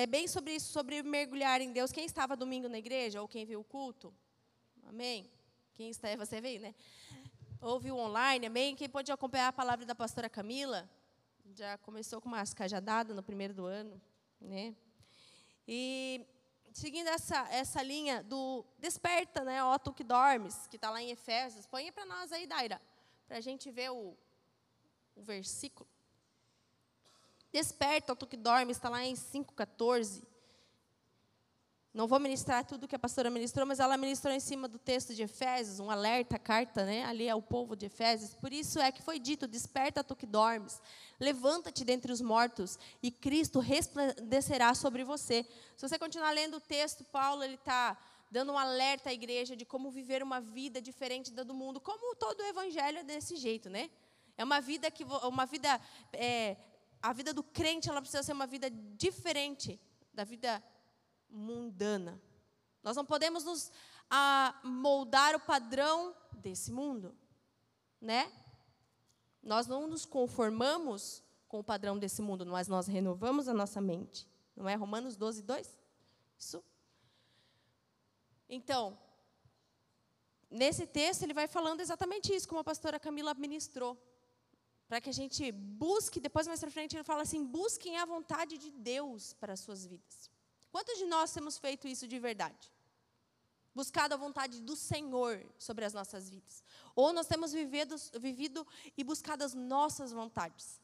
É bem sobre isso, sobre mergulhar em Deus. Quem estava domingo na igreja ou quem viu o culto? Amém? Quem está, você veio, né? Ouviu online, amém? Quem pode acompanhar a palavra da pastora Camila? Já começou com umas cajadadas no primeiro do ano, né? E seguindo essa, essa linha do desperta, né? Ó, tu que dormes, que está lá em Efésios. Põe para nós aí, Daira, para a gente ver o, o versículo. Desperta, tu que dormes, está lá em 5,14. Não vou ministrar tudo que a pastora ministrou, mas ela ministrou em cima do texto de Efésios, um alerta, carta, né, ali ao povo de Efésios. Por isso é que foi dito: Desperta tu que dormes, levanta-te dentre os mortos, e Cristo resplandecerá sobre você. Se você continuar lendo o texto, Paulo ele está dando um alerta à igreja de como viver uma vida diferente da do mundo, como todo o evangelho é desse jeito, né? É uma vida que uma vida é, a vida do crente ela precisa ser uma vida diferente da vida mundana. Nós não podemos nos a, moldar o padrão desse mundo, né? Nós não nos conformamos com o padrão desse mundo, mas nós renovamos a nossa mente. Não é Romanos 12, 2? Isso. Então, nesse texto ele vai falando exatamente isso, como a pastora Camila ministrou. Para que a gente busque, depois mais para frente ele fala assim: busquem a vontade de Deus para as suas vidas. Quantos de nós temos feito isso de verdade? Buscado a vontade do Senhor sobre as nossas vidas. Ou nós temos vivido, vivido e buscado as nossas vontades.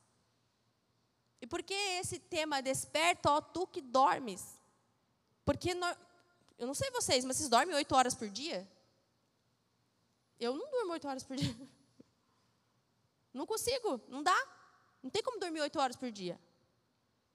E por que esse tema desperta, ó tu que dormes? Porque nós, eu não sei vocês, mas vocês dormem oito horas por dia? Eu não durmo oito horas por dia. Não consigo, não dá. Não tem como dormir oito horas por dia.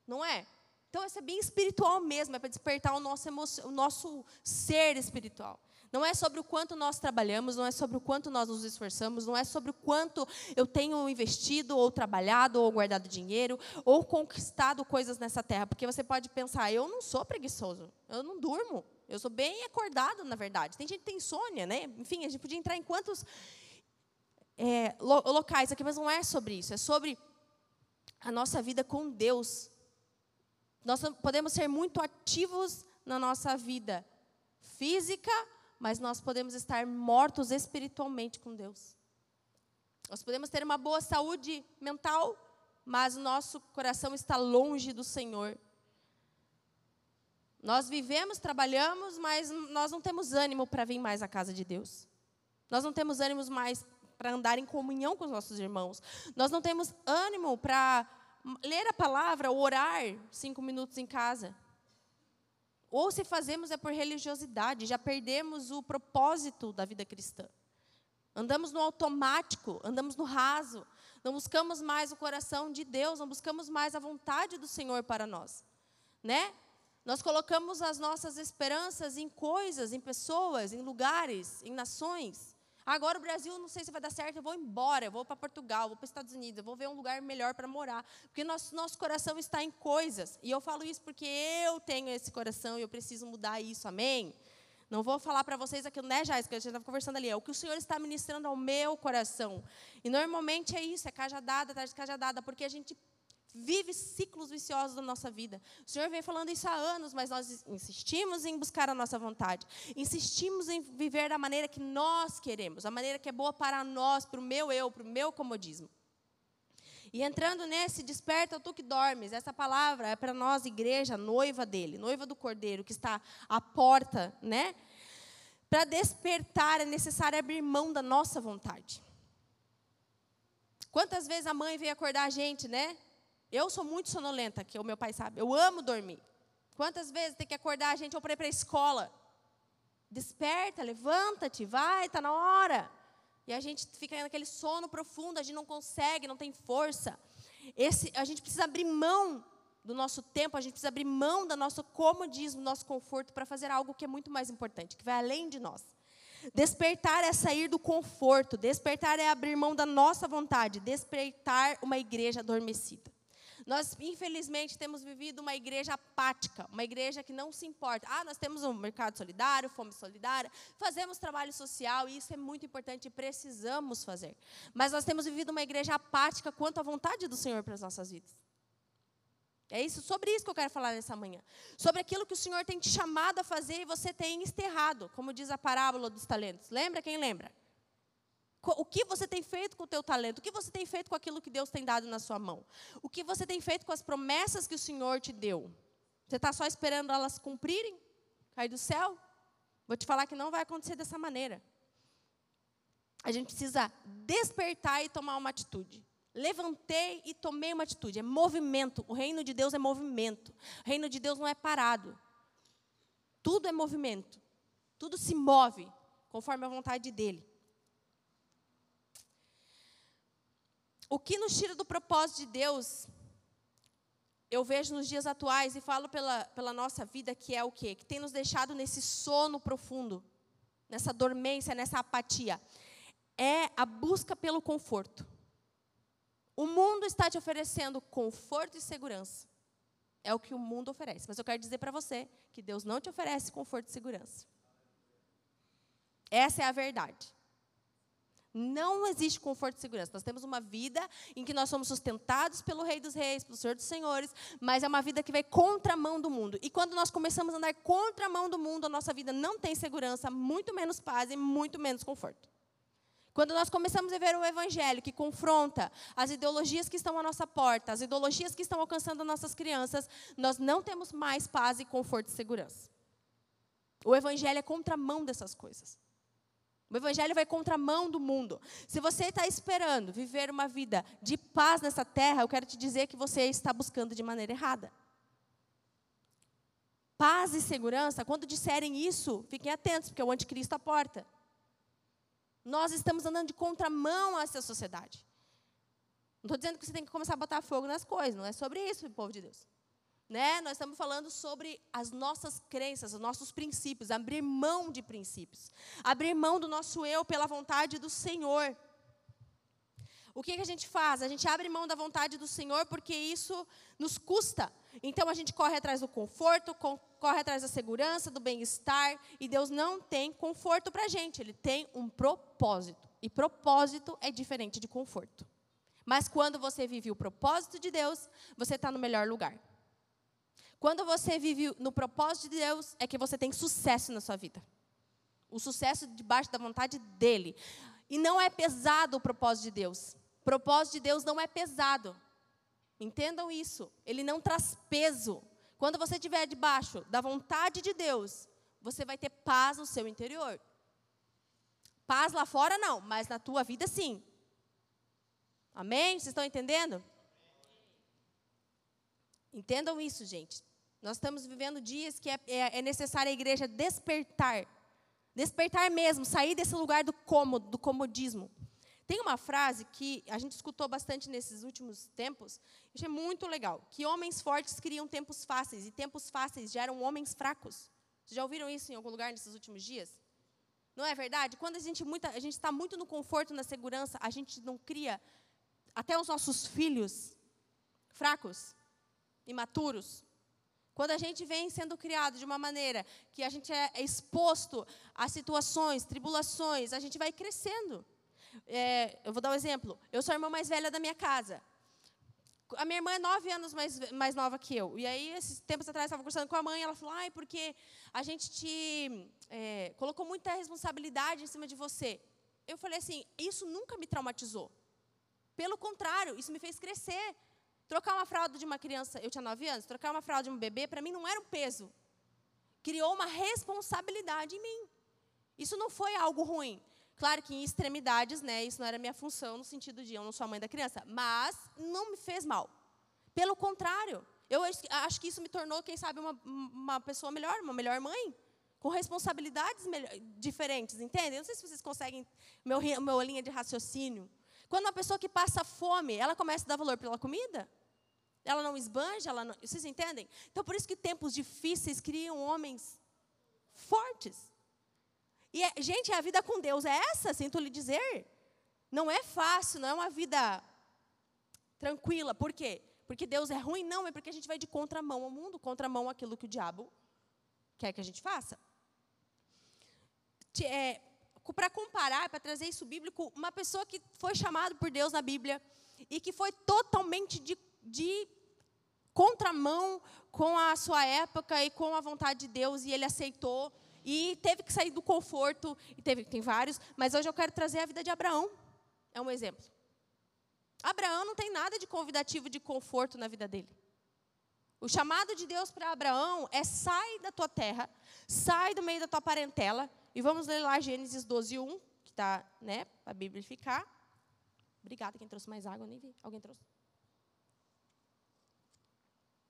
Não é? Então, isso é bem espiritual mesmo, é para despertar o nosso, o nosso ser espiritual. Não é sobre o quanto nós trabalhamos, não é sobre o quanto nós nos esforçamos, não é sobre o quanto eu tenho investido, ou trabalhado, ou guardado dinheiro, ou conquistado coisas nessa terra. Porque você pode pensar, eu não sou preguiçoso, eu não durmo, eu sou bem acordado, na verdade. Tem gente que tem insônia, né? Enfim, a gente podia entrar em quantos é, locais aqui, mas não é sobre isso, é sobre a nossa vida com Deus. Nós podemos ser muito ativos na nossa vida física, mas nós podemos estar mortos espiritualmente com Deus. Nós podemos ter uma boa saúde mental, mas o nosso coração está longe do Senhor. Nós vivemos, trabalhamos, mas nós não temos ânimo para vir mais à casa de Deus. Nós não temos ânimos mais para andar em comunhão com os nossos irmãos. Nós não temos ânimo para ler a palavra, orar cinco minutos em casa. Ou se fazemos é por religiosidade, já perdemos o propósito da vida cristã. Andamos no automático, andamos no raso, não buscamos mais o coração de Deus, não buscamos mais a vontade do Senhor para nós, né? Nós colocamos as nossas esperanças em coisas, em pessoas, em lugares, em nações. Agora o Brasil, não sei se vai dar certo, eu vou embora, eu vou para Portugal, vou para os Estados Unidos, eu vou ver um lugar melhor para morar. Porque nosso, nosso coração está em coisas. E eu falo isso porque eu tenho esse coração e eu preciso mudar isso, amém? Não vou falar para vocês aquilo, né, que a gente estava conversando ali. É o que o Senhor está ministrando ao meu coração. E normalmente é isso, é cajadada atrás de cajadada, porque a gente vive ciclos viciosos da nossa vida. O Senhor vem falando isso há anos, mas nós insistimos em buscar a nossa vontade. Insistimos em viver da maneira que nós queremos, a maneira que é boa para nós, para o meu eu, para o meu comodismo. E entrando nesse, desperta tu que dormes. Essa palavra é para nós, igreja, noiva dele, noiva do cordeiro, que está à porta, né? Para despertar é necessário abrir mão da nossa vontade. Quantas vezes a mãe vem acordar a gente, né? Eu sou muito sonolenta, que o meu pai sabe. Eu amo dormir. Quantas vezes tem que acordar a gente ou para ir para a escola? Desperta, levanta-te, vai, está na hora. E a gente fica naquele sono profundo, a gente não consegue, não tem força. Esse, a gente precisa abrir mão do nosso tempo, a gente precisa abrir mão do nosso comodismo, do nosso conforto para fazer algo que é muito mais importante, que vai além de nós. Despertar é sair do conforto, despertar é abrir mão da nossa vontade, despertar uma igreja adormecida. Nós, infelizmente, temos vivido uma igreja apática, uma igreja que não se importa. Ah, nós temos um mercado solidário, fome solidária, fazemos trabalho social, e isso é muito importante e precisamos fazer. Mas nós temos vivido uma igreja apática quanto à vontade do Senhor para as nossas vidas. É isso, sobre isso que eu quero falar nessa manhã. Sobre aquilo que o Senhor tem te chamado a fazer e você tem enterrado, como diz a parábola dos talentos. Lembra? Quem lembra? O que você tem feito com o teu talento? O que você tem feito com aquilo que Deus tem dado na sua mão? O que você tem feito com as promessas que o Senhor te deu? Você está só esperando elas cumprirem? Cair do céu? Vou te falar que não vai acontecer dessa maneira. A gente precisa despertar e tomar uma atitude. Levantei e tomei uma atitude. É movimento. O reino de Deus é movimento. O reino de Deus não é parado. Tudo é movimento. Tudo se move conforme a vontade dele. O que nos tira do propósito de Deus, eu vejo nos dias atuais e falo pela, pela nossa vida que é o quê? Que tem nos deixado nesse sono profundo, nessa dormência, nessa apatia. É a busca pelo conforto. O mundo está te oferecendo conforto e segurança. É o que o mundo oferece. Mas eu quero dizer para você que Deus não te oferece conforto e segurança. Essa é a verdade. Não existe conforto e segurança. Nós temos uma vida em que nós somos sustentados pelo Rei dos Reis, pelo Senhor dos Senhores, mas é uma vida que vai contra a mão do mundo. E quando nós começamos a andar contra a mão do mundo, a nossa vida não tem segurança, muito menos paz e muito menos conforto. Quando nós começamos a ver o Evangelho que confronta as ideologias que estão à nossa porta, as ideologias que estão alcançando nossas crianças, nós não temos mais paz e conforto e segurança. O Evangelho é contramão dessas coisas. O Evangelho vai contramão do mundo. Se você está esperando viver uma vida de paz nessa terra, eu quero te dizer que você está buscando de maneira errada. Paz e segurança, quando disserem isso, fiquem atentos, porque é o anticristo à porta. Nós estamos andando de contramão a essa sociedade. Não estou dizendo que você tem que começar a botar fogo nas coisas, não é sobre isso, povo de Deus. Né? Nós estamos falando sobre as nossas crenças, os nossos princípios, abrir mão de princípios, abrir mão do nosso eu pela vontade do Senhor. O que, que a gente faz? A gente abre mão da vontade do Senhor porque isso nos custa. Então a gente corre atrás do conforto, corre atrás da segurança, do bem-estar, e Deus não tem conforto para a gente, Ele tem um propósito. E propósito é diferente de conforto. Mas quando você vive o propósito de Deus, você está no melhor lugar. Quando você vive no propósito de Deus, é que você tem sucesso na sua vida. O sucesso debaixo da vontade dele. E não é pesado o propósito de Deus. O propósito de Deus não é pesado. Entendam isso. Ele não traz peso. Quando você estiver debaixo da vontade de Deus, você vai ter paz no seu interior. Paz lá fora não, mas na tua vida sim. Amém? Vocês estão entendendo? Entendam isso, gente. Nós estamos vivendo dias que é, é, é necessário a igreja despertar. Despertar mesmo, sair desse lugar do cômodo, do comodismo. Tem uma frase que a gente escutou bastante nesses últimos tempos, achei muito legal, que homens fortes criam tempos fáceis e tempos fáceis geram homens fracos. Vocês já ouviram isso em algum lugar nesses últimos dias? Não é verdade? Quando a gente está muito no conforto, na segurança, a gente não cria até os nossos filhos fracos, imaturos, quando a gente vem sendo criado de uma maneira que a gente é exposto a situações, tribulações, a gente vai crescendo. É, eu vou dar um exemplo. Eu sou a irmã mais velha da minha casa. A minha irmã é nove anos mais, mais nova que eu. E aí, esses tempos atrás, estava conversando com a mãe, ela falou, ai, porque a gente te é, colocou muita responsabilidade em cima de você. Eu falei assim, isso nunca me traumatizou. Pelo contrário, isso me fez crescer. Trocar uma fralda de uma criança, eu tinha 9 anos, trocar uma fralda de um bebê, para mim não era um peso. Criou uma responsabilidade em mim. Isso não foi algo ruim. Claro que em extremidades, né, isso não era minha função no sentido de eu não sou a mãe da criança, mas não me fez mal. Pelo contrário, eu acho que isso me tornou, quem sabe, uma, uma pessoa melhor, uma melhor mãe, com responsabilidades diferentes, entende? Eu não sei se vocês conseguem meu meu linha de raciocínio. Quando uma pessoa que passa fome, ela começa a dar valor pela comida? Ela não esbanja, ela não, vocês entendem? Então, por isso que tempos difíceis criam homens fortes. E, é, gente, a vida com Deus é essa, sinto lhe dizer. Não é fácil, não é uma vida tranquila. Por quê? Porque Deus é ruim? Não, é porque a gente vai de contramão ao mundo, contramão àquilo que o diabo quer que a gente faça. É, para comparar, para trazer isso bíblico, uma pessoa que foi chamada por Deus na Bíblia e que foi totalmente de, de contramão com a sua época e com a vontade de Deus, e ele aceitou e teve que sair do conforto, e teve, tem vários, mas hoje eu quero trazer a vida de Abraão. É um exemplo. Abraão não tem nada de convidativo de conforto na vida dele. O chamado de Deus para Abraão é sai da tua terra, sai do meio da tua parentela, e vamos ler lá Gênesis 12, 1, que está, né, para a Bíblia ficar. Obrigada, quem trouxe mais água, nem vi. Alguém trouxe?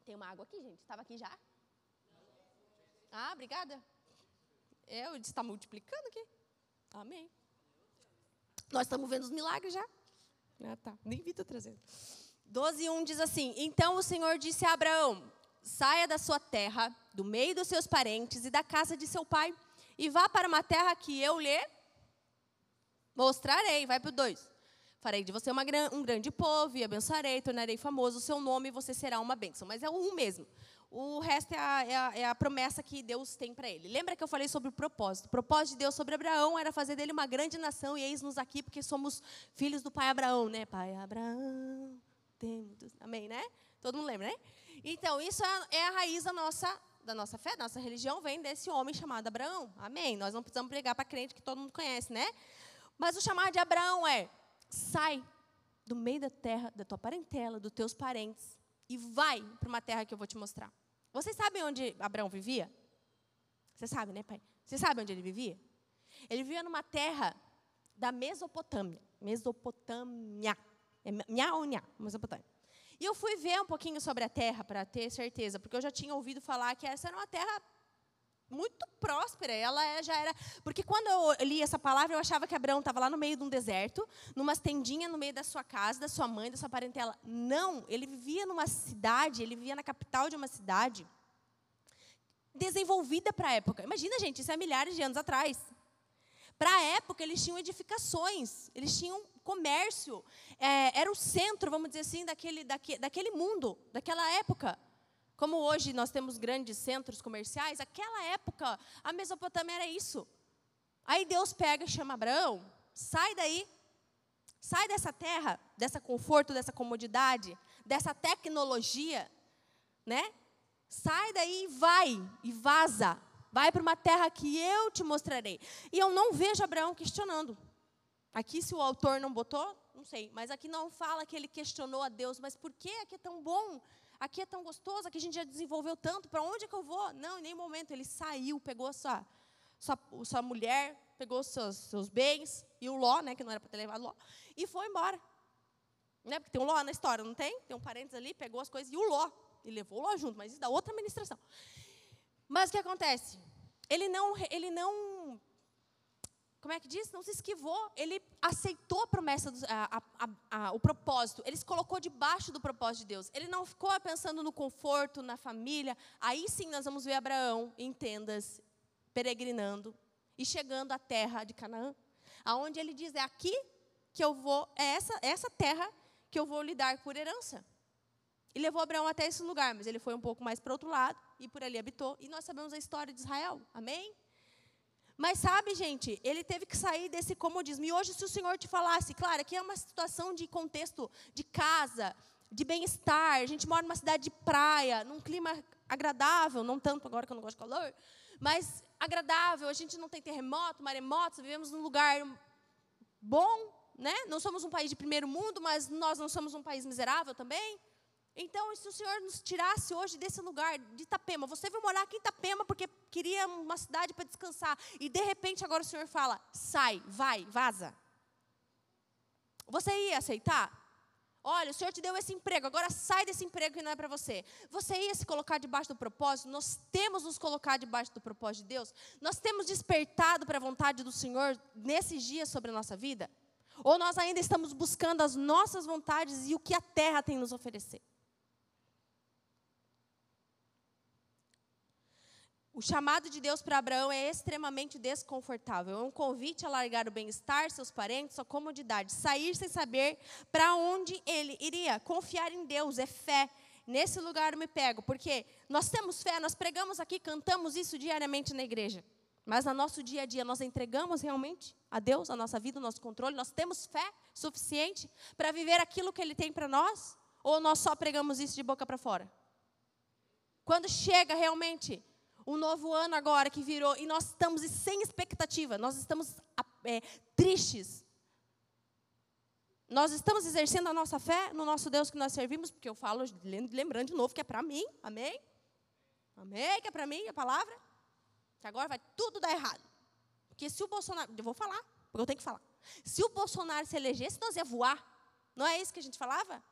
Tem uma água aqui, gente. Estava aqui já? Ah, obrigada. É, eu está multiplicando aqui. Amém. Nós estamos vendo os milagres já. Ah, tá. Nem vi, estou trazendo. 12, 1 diz assim: Então o Senhor disse a Abraão: Saia da sua terra, do meio dos seus parentes e da casa de seu pai, e vá para uma terra que eu lhe mostrarei. Vai para o 2. Farei de você uma, um grande povo e abençoarei, tornarei famoso o seu nome e você será uma bênção. Mas é o um mesmo. O resto é a, é a, é a promessa que Deus tem para ele. Lembra que eu falei sobre o propósito? O propósito de Deus sobre Abraão era fazer dele uma grande nação e eis-nos aqui porque somos filhos do pai Abraão, né? Pai Abraão, temos. Amém, né? Todo mundo lembra, né? Então, isso é, é a raiz da nossa, da nossa fé, da nossa religião, vem desse homem chamado Abraão. Amém? Nós não precisamos pregar para crente que todo mundo conhece, né? Mas o chamado de Abraão é sai do meio da terra, da tua parentela, dos teus parentes, e vai para uma terra que eu vou te mostrar. Vocês sabem onde Abraão vivia? Você sabe, né, pai? Você sabe onde ele vivia? Ele vivia numa terra da Mesopotâmia. Mesopotâmia. É nha ou? Mesopotâmia. E eu fui ver um pouquinho sobre a terra para ter certeza, porque eu já tinha ouvido falar que essa era uma terra muito próspera. Ela é, já era. Porque quando eu li essa palavra, eu achava que Abraão estava lá no meio de um deserto, numa tendinha no meio da sua casa, da sua mãe, da sua parentela. Não, ele vivia numa cidade, ele vivia na capital de uma cidade desenvolvida para a época. Imagina, gente, isso é milhares de anos atrás. Para a época, eles tinham edificações, eles tinham comércio, é, era o centro, vamos dizer assim, daquele, daquele, daquele mundo, daquela época. Como hoje nós temos grandes centros comerciais, aquela época a Mesopotâmia era isso. Aí Deus pega e chama Abraão, sai daí, sai dessa terra, dessa conforto, dessa comodidade, dessa tecnologia, né? Sai daí e vai, e vaza. Vai para uma terra que eu te mostrarei. E eu não vejo Abraão questionando. Aqui, se o autor não botou, não sei, mas aqui não fala que ele questionou a Deus, mas por que aqui é tão bom? Aqui é tão gostoso, aqui a gente já desenvolveu tanto, para onde é que eu vou? Não, em nenhum momento. Ele saiu, pegou a sua, sua, sua mulher, pegou seus, seus bens, e o Ló, né, que não era para ter levado Ló, e foi embora. Né, porque tem um Ló na história, não tem? Tem um parênteses ali, pegou as coisas, e o Ló, e levou o Ló junto, mas isso da outra administração. Mas o que acontece? Ele não, ele não como é que diz? Não se esquivou. Ele aceitou a promessa, do, a, a, a, o propósito. Ele se colocou debaixo do propósito de Deus. Ele não ficou pensando no conforto, na família. Aí sim nós vamos ver Abraão em tendas, peregrinando e chegando à terra de Canaã, aonde ele diz: é aqui que eu vou, é essa, essa terra que eu vou lhe dar por herança. E levou Abraão até esse lugar, mas ele foi um pouco mais para o outro lado e por ali habitou. E nós sabemos a história de Israel. Amém? Mas sabe, gente, ele teve que sair desse comodismo. E hoje, se o Senhor te falasse, claro, aqui é uma situação de contexto de casa, de bem-estar, a gente mora numa cidade de praia, num clima agradável, não tanto agora que eu não gosto de calor, mas agradável, a gente não tem terremoto, maremotos, vivemos num lugar bom, né? Não somos um país de primeiro mundo, mas nós não somos um país miserável também. Então, se o Senhor nos tirasse hoje desse lugar de Itapema, você veio morar aqui em Itapema porque queria uma cidade para descansar, e de repente agora o Senhor fala: sai, vai, vaza. Você ia aceitar? Olha, o Senhor te deu esse emprego, agora sai desse emprego que não é para você. Você ia se colocar debaixo do propósito? Nós temos nos colocar debaixo do propósito de Deus? Nós temos despertado para a vontade do Senhor nesses dias sobre a nossa vida? Ou nós ainda estamos buscando as nossas vontades e o que a terra tem nos oferecer? O chamado de Deus para Abraão é extremamente desconfortável. É um convite a largar o bem-estar, seus parentes, sua comodidade, sair sem saber para onde ele iria. Confiar em Deus é fé. Nesse lugar eu me pego, porque nós temos fé, nós pregamos aqui, cantamos isso diariamente na igreja. Mas no nosso dia a dia nós entregamos realmente a Deus a nossa vida, o nosso controle? Nós temos fé suficiente para viver aquilo que Ele tem para nós? Ou nós só pregamos isso de boca para fora? Quando chega realmente o novo ano agora que virou e nós estamos sem expectativa, nós estamos é, tristes. Nós estamos exercendo a nossa fé no nosso Deus que nós servimos, porque eu falo, lembrando de novo, que é para mim, amém? Amém? Que é para mim a palavra? Que agora vai tudo dar errado. Porque se o Bolsonaro. Eu vou falar, porque eu tenho que falar. Se o Bolsonaro se elegesse, nós ia voar. Não é isso que a gente falava?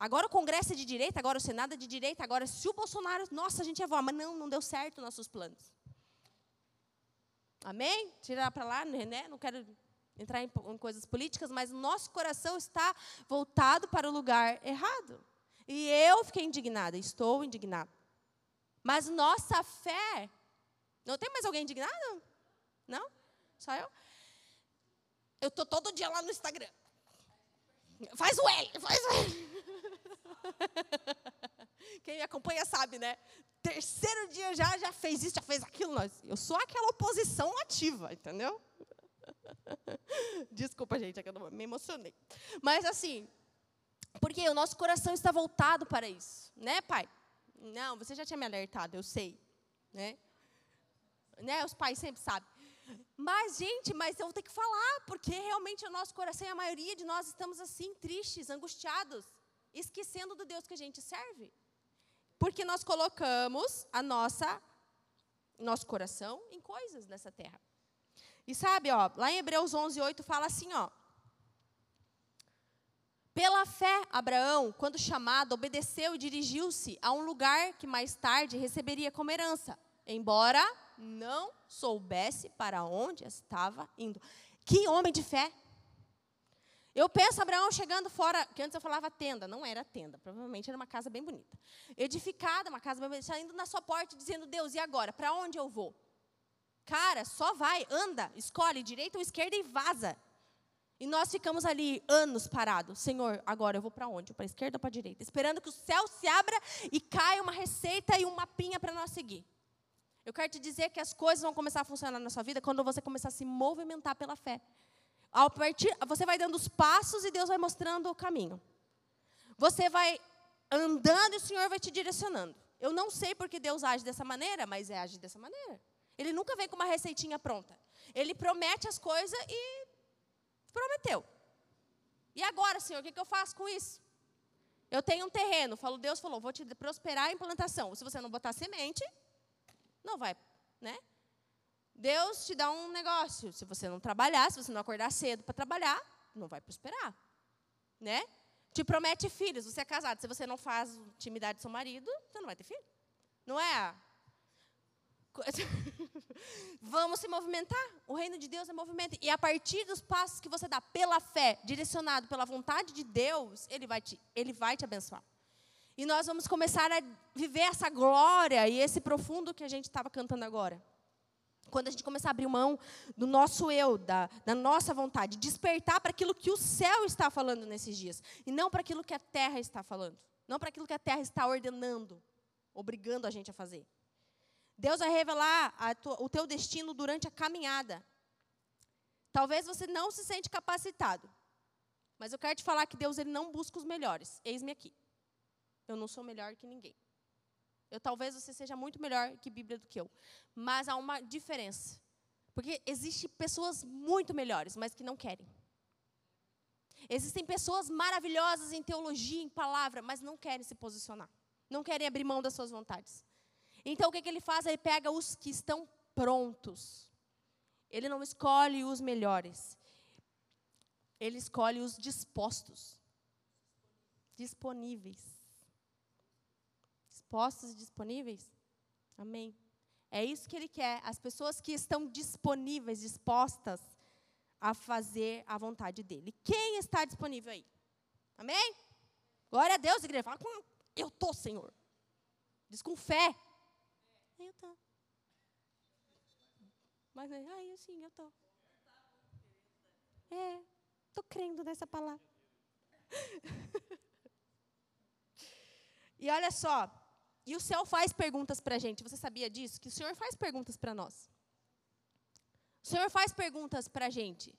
Agora o Congresso é de direita, agora o Senado é de direita, agora se o Bolsonaro. Nossa, a gente ia voar. Mas não, não deu certo nossos planos. Amém? Tirar para lá, né? Não quero entrar em, em coisas políticas, mas nosso coração está voltado para o lugar errado. E eu fiquei indignada, estou indignada. Mas nossa fé. Não tem mais alguém indignado? Não? Só eu? Eu estou todo dia lá no Instagram. Faz o L, faz o L. Acompanha sabe, né? Terceiro dia já, já fez isso, já fez aquilo. Eu sou aquela oposição ativa, entendeu? Desculpa, gente, é eu me emocionei. Mas assim, porque o nosso coração está voltado para isso, né, pai? Não, você já tinha me alertado, eu sei, né? Né, os pais sempre sabem. Mas, gente, mas eu vou ter que falar, porque realmente o nosso coração e a maioria de nós estamos assim, tristes, angustiados, esquecendo do Deus que a gente serve. Porque nós colocamos a nossa nosso coração em coisas nessa terra. E sabe, ó, lá em Hebreus 11, 8 fala assim, ó. Pela fé, Abraão, quando chamado, obedeceu e dirigiu-se a um lugar que mais tarde receberia como herança, embora não soubesse para onde estava indo. Que homem de fé! Eu penso Abraão chegando fora, que antes eu falava tenda, não era tenda, provavelmente era uma casa bem bonita. Edificada, uma casa bem bonita, indo na sua porta dizendo: Deus, e agora? Para onde eu vou? Cara, só vai, anda, escolhe direita ou esquerda e vaza. E nós ficamos ali anos parados. Senhor, agora eu vou para onde? Para a esquerda ou para a direita? Esperando que o céu se abra e caia uma receita e um mapinha para nós seguir. Eu quero te dizer que as coisas vão começar a funcionar na sua vida quando você começar a se movimentar pela fé. Ao partir, você vai dando os passos e Deus vai mostrando o caminho. Você vai andando e o Senhor vai te direcionando. Eu não sei porque Deus age dessa maneira, mas é age dessa maneira. Ele nunca vem com uma receitinha pronta. Ele promete as coisas e prometeu. E agora, Senhor, o que, que eu faço com isso? Eu tenho um terreno, falo, Deus falou, vou te prosperar a implantação. Se você não botar semente, não vai, né? Deus te dá um negócio. Se você não trabalhar, se você não acordar cedo para trabalhar, não vai prosperar, né? Te promete filhos. Você é casado. Se você não faz intimidade do seu marido, você não vai ter filho. Não é? Vamos se movimentar. O reino de Deus é movimento. E a partir dos passos que você dá pela fé, direcionado pela vontade de Deus, Ele vai te, ele vai te abençoar. E nós vamos começar a viver essa glória e esse profundo que a gente estava cantando agora. Quando a gente começar a abrir mão do nosso eu, da, da nossa vontade, despertar para aquilo que o céu está falando nesses dias, e não para aquilo que a terra está falando, não para aquilo que a terra está ordenando, obrigando a gente a fazer. Deus vai revelar tua, o teu destino durante a caminhada. Talvez você não se sente capacitado. Mas eu quero te falar que Deus ele não busca os melhores. Eis-me aqui. Eu não sou melhor que ninguém. Eu talvez você seja muito melhor que Bíblia do que eu. Mas há uma diferença. Porque existem pessoas muito melhores, mas que não querem. Existem pessoas maravilhosas em teologia, em palavra, mas não querem se posicionar. Não querem abrir mão das suas vontades. Então o que, que ele faz? Ele pega os que estão prontos. Ele não escolhe os melhores. Ele escolhe os dispostos. Disponíveis. Dispostos e disponíveis? Amém. É isso que ele quer. As pessoas que estão disponíveis, dispostas a fazer a vontade dele. Quem está disponível aí? Amém? Glória a Deus, igreja. Fala com eu estou, Senhor. Diz com fé. Eu tô. Mas aí assim, eu tô. É, tô crendo nessa palavra. e olha só, e o céu faz perguntas para a gente. Você sabia disso? Que o Senhor faz perguntas para nós. O Senhor faz perguntas para a gente.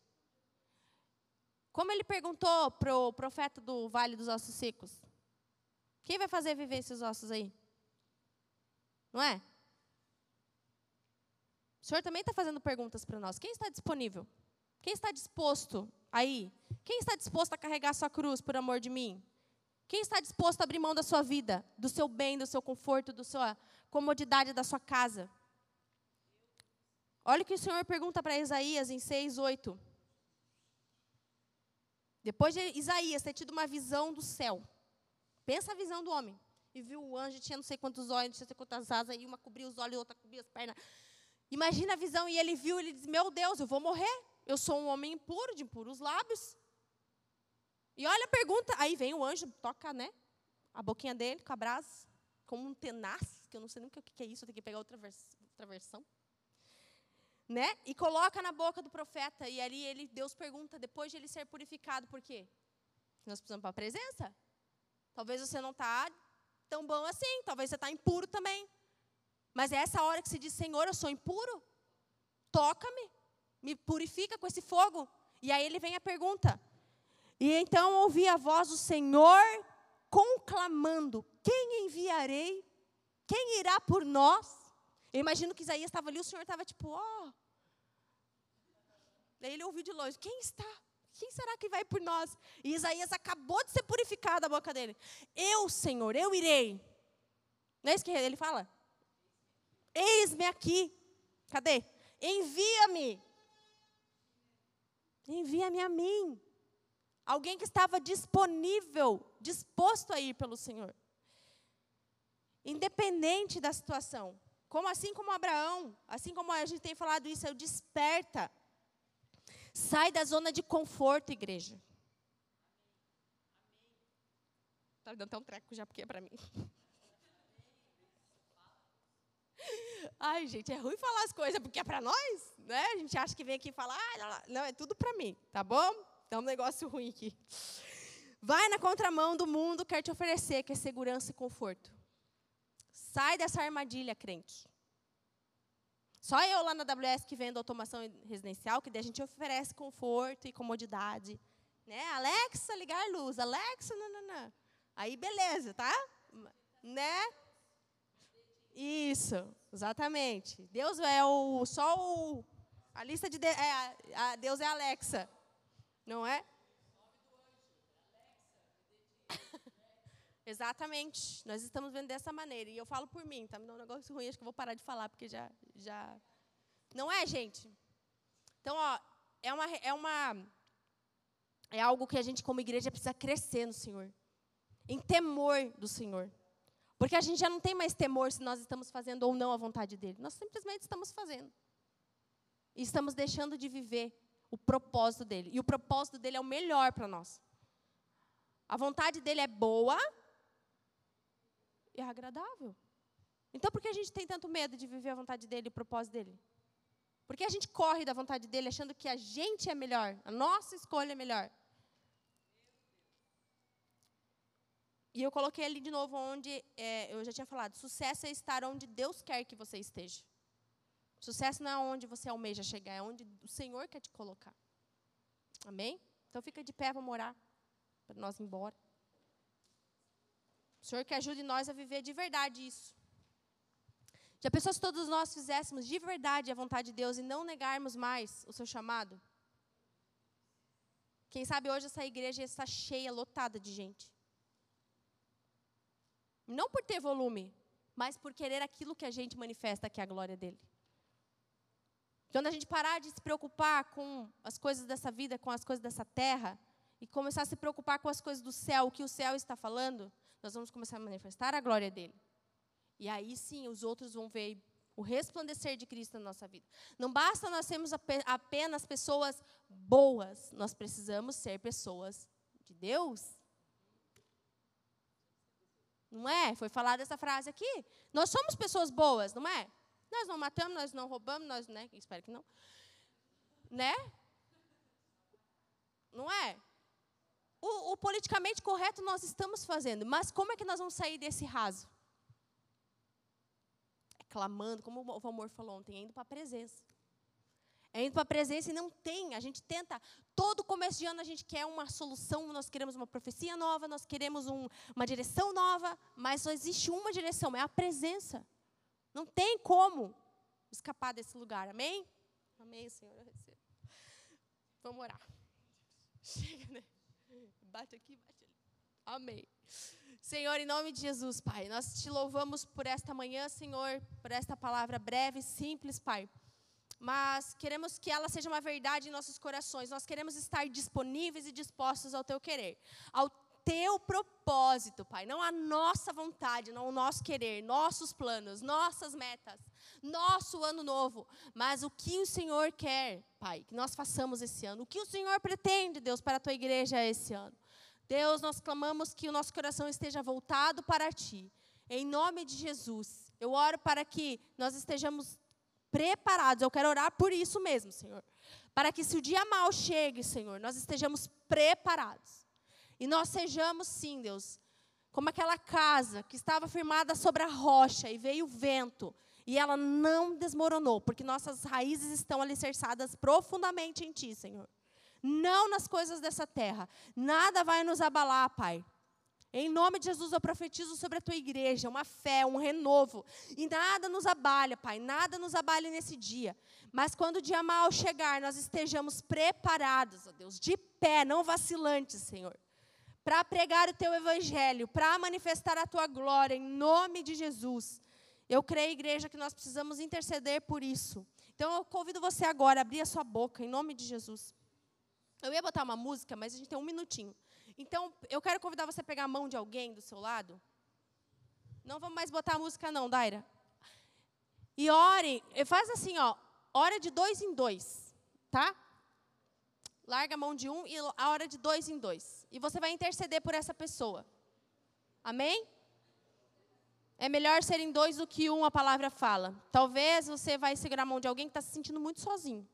Como ele perguntou para o profeta do Vale dos Ossos Secos: Quem vai fazer viver esses ossos aí? Não é? O Senhor também está fazendo perguntas para nós. Quem está disponível? Quem está disposto aí? Quem está disposto a carregar sua cruz por amor de mim? Quem está disposto a abrir mão da sua vida, do seu bem, do seu conforto, da sua comodidade da sua casa? Olha o que o Senhor pergunta para Isaías em 6, 8. Depois de Isaías ter tido uma visão do céu, pensa a visão do homem. E viu o anjo, tinha não sei quantos olhos, não sei quantas asas, e uma cobria os olhos, outra cobria as pernas. Imagina a visão, e ele viu, ele diz: Meu Deus, eu vou morrer. Eu sou um homem impuro, de impuros lábios. E olha a pergunta, aí vem o anjo, toca, né? A boquinha dele com a brasa, como um tenaz, que eu não sei nem o que é isso, eu tenho que pegar outra, vers outra versão. Né? E coloca na boca do profeta, e ali ele, Deus pergunta, depois de ele ser purificado, por quê? Nós precisamos para a presença. Talvez você não está tão bom assim, talvez você está impuro também. Mas é essa hora que se diz, Senhor, eu sou impuro? Toca-me, me purifica com esse fogo. E aí ele vem a pergunta. E então ouvi a voz do Senhor conclamando: Quem enviarei? Quem irá por nós? Eu imagino que Isaías estava ali, o Senhor estava tipo, ó. Oh. Daí ele ouviu de longe: Quem está? Quem será que vai por nós? E Isaías acabou de ser purificado a boca dele. Eu, Senhor, eu irei. Não é isso que ele fala? Eis-me aqui. Cadê? Envia-me. Envia-me a mim. Alguém que estava disponível, disposto a ir pelo Senhor. Independente da situação. Como assim como Abraão, assim como a gente tem falado isso, o desperta. Sai da zona de conforto, igreja. Está dando até um treco já, porque é para mim. Ai, gente, é ruim falar as coisas porque é para nós, né? A gente acha que vem aqui e fala, ah, não, é tudo para mim, tá bom? É um negócio ruim aqui. Vai na contramão do mundo quer te oferecer, que é segurança e conforto. Sai dessa armadilha, crente. Só eu lá na AWS que vendo automação residencial, que a gente oferece conforto e comodidade. Né? Alexa, ligar luz. Alexa, não. Aí, beleza, tá? Né? Isso, exatamente. Deus é o só o a lista de, de é, a, a, Deus é Alexa, não é? Exatamente. Nós estamos vendo dessa maneira. E eu falo por mim, tá me dando um negócio ruim, acho que eu vou parar de falar, porque já. já... Não é, gente? Então, ó, é uma, é uma. É algo que a gente, como igreja, precisa crescer no Senhor. Em temor do Senhor. Porque a gente já não tem mais temor se nós estamos fazendo ou não a vontade dele. Nós simplesmente estamos fazendo. E estamos deixando de viver o propósito dele. E o propósito dele é o melhor para nós. A vontade dele é boa e agradável. Então, por que a gente tem tanto medo de viver a vontade dele e o propósito dele? Porque a gente corre da vontade dele achando que a gente é melhor, a nossa escolha é melhor. E eu coloquei ali de novo onde é, eu já tinha falado: sucesso é estar onde Deus quer que você esteja. Sucesso não é onde você almeja chegar, é onde o Senhor quer te colocar. Amém? Então fica de pé, vamos orar para nós ir embora. O Senhor que ajude nós a viver de verdade isso. Já pensou se todos nós fizéssemos de verdade a vontade de Deus e não negarmos mais o seu chamado? Quem sabe hoje essa igreja está cheia, lotada de gente. Não por ter volume, mas por querer aquilo que a gente manifesta, que é a glória dele. Quando a gente parar de se preocupar com as coisas dessa vida, com as coisas dessa terra, e começar a se preocupar com as coisas do céu, o que o céu está falando, nós vamos começar a manifestar a glória dele. E aí sim, os outros vão ver o resplandecer de Cristo na nossa vida. Não basta nós sermos apenas pessoas boas, nós precisamos ser pessoas de Deus. Não é? Foi falada essa frase aqui. Nós somos pessoas boas, não é? Nós não matamos, nós não roubamos, nós, né? Espero que não. Né? Não é? O, o, politicamente correto nós estamos fazendo, mas como é que nós vamos sair desse raso? É clamando, como o amor falou ontem, é indo para a presença. É indo para a presença e não tem. A gente tenta, todo começo de ano a gente quer uma solução, nós queremos uma profecia nova, nós queremos um, uma direção nova, mas só existe uma direção, é a presença. Não tem como escapar desse lugar. Amém? Amém, Senhor. Vamos orar. Chega, né? Bate aqui, bate ali. Amém. Senhor, em nome de Jesus, Pai, nós te louvamos por esta manhã, Senhor, por esta palavra breve e simples, Pai. Mas queremos que ela seja uma verdade em nossos corações. Nós queremos estar disponíveis e dispostos ao teu querer, ao teu propósito, Pai. Não a nossa vontade, não o nosso querer, nossos planos, nossas metas, nosso ano novo. Mas o que o Senhor quer, Pai, que nós façamos esse ano. O que o Senhor pretende, Deus, para a tua igreja esse ano. Deus, nós clamamos que o nosso coração esteja voltado para Ti. Em nome de Jesus, eu oro para que nós estejamos preparados. Eu quero orar por isso mesmo, Senhor. Para que se o dia mal chegue, Senhor, nós estejamos preparados. E nós sejamos, sim, Deus, como aquela casa que estava firmada sobre a rocha e veio o vento e ela não desmoronou, porque nossas raízes estão alicerçadas profundamente em Ti, Senhor. Não nas coisas dessa terra. Nada vai nos abalar, Pai. Em nome de Jesus, eu profetizo sobre a tua igreja uma fé, um renovo. E nada nos abalha, Pai, nada nos abale nesse dia. Mas quando o dia mal chegar, nós estejamos preparados, ó Deus, de pé, não vacilantes, Senhor, para pregar o teu evangelho, para manifestar a tua glória, em nome de Jesus. Eu creio, igreja, que nós precisamos interceder por isso. Então eu convido você agora a abrir a sua boca, em nome de Jesus. Eu ia botar uma música, mas a gente tem um minutinho. Então, eu quero convidar você a pegar a mão de alguém do seu lado. Não vamos mais botar a música, não, Daira. E ore, faz assim, ó, hora de dois em dois, tá? Larga a mão de um e a hora de dois em dois. E você vai interceder por essa pessoa. Amém? É melhor serem dois do que um, a palavra fala. Talvez você vai segurar a mão de alguém que está se sentindo muito sozinho.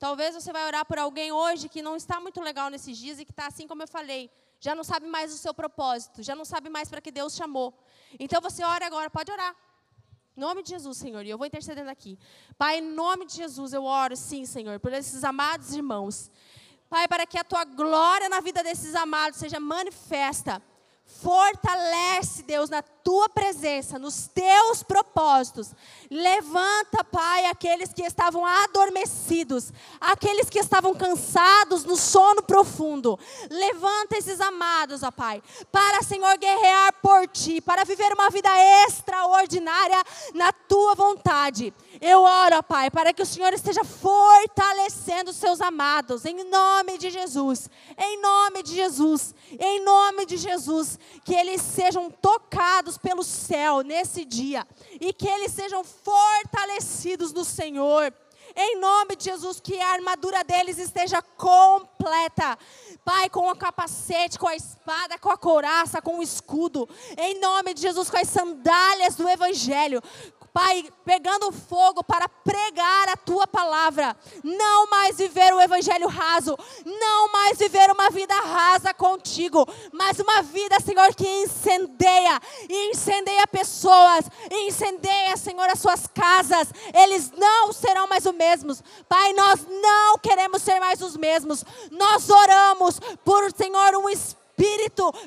Talvez você vai orar por alguém hoje que não está muito legal nesses dias e que está assim como eu falei, já não sabe mais o seu propósito, já não sabe mais para que Deus chamou. Então você ora agora, pode orar. Em nome de Jesus, Senhor, e eu vou intercedendo aqui. Pai, em nome de Jesus, eu oro, sim, Senhor, por esses amados irmãos. Pai, para que a tua glória na vida desses amados seja manifesta. Fortalece, Deus, na tua presença, nos teus propósitos. Levanta, Pai, aqueles que estavam adormecidos, aqueles que estavam cansados no sono profundo. Levanta esses amados, ó Pai, para, Senhor, guerrear por ti, para viver uma vida extraordinária na tua vontade. Eu oro, Pai, para que o Senhor esteja fortalecendo os seus amados, em nome de Jesus, em nome de Jesus, em nome de Jesus, que eles sejam tocados pelo céu nesse dia e que eles sejam fortalecidos no Senhor. Em nome de Jesus, que a armadura deles esteja completa. Pai, com o capacete, com a espada, com a couraça, com o escudo. Em nome de Jesus, com as sandálias do Evangelho. Pai, pegando fogo para pregar a tua palavra. Não mais viver o evangelho raso. Não mais viver uma vida rasa contigo. Mas uma vida, Senhor, que incendeia. E incendeia pessoas. E incendeia, Senhor, as suas casas. Eles não serão mais os mesmos. Pai, nós não queremos ser mais os mesmos. Nós oramos por, Senhor, um espírito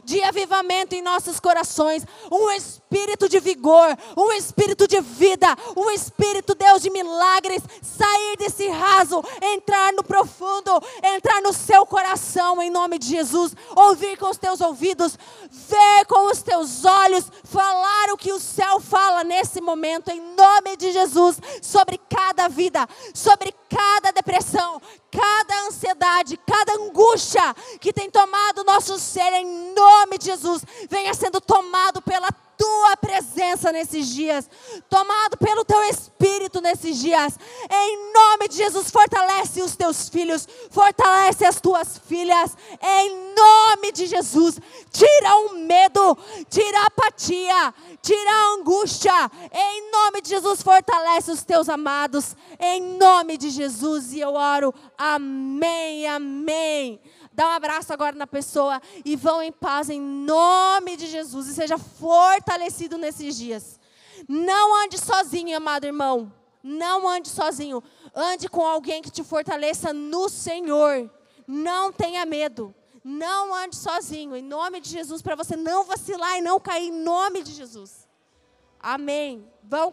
de avivamento em nossos corações. Um espírito espírito de vigor, um espírito de vida, um espírito, Deus, de milagres, sair desse raso, entrar no profundo, entrar no seu coração, em nome de Jesus, ouvir com os teus ouvidos, ver com os teus olhos, falar o que o céu fala nesse momento, em nome de Jesus, sobre cada vida, sobre cada depressão, cada ansiedade, cada angústia que tem tomado o nosso ser, em nome de Jesus, venha sendo tomado pela tua presença nesses dias, tomado pelo teu espírito nesses dias. Em nome de Jesus, fortalece os teus filhos, fortalece as tuas filhas. Em nome de Jesus, tira o medo, tira a apatia, tira a angústia. Em nome de Jesus, fortalece os teus amados. Em nome de Jesus, e eu oro. Amém, amém. Dá um abraço agora na pessoa e vão em paz em nome de Jesus e seja fortalecido nesses dias. Não ande sozinho, amado irmão. Não ande sozinho. Ande com alguém que te fortaleça no Senhor. Não tenha medo. Não ande sozinho. Em nome de Jesus, para você não vacilar e não cair em nome de Jesus. Amém. Vão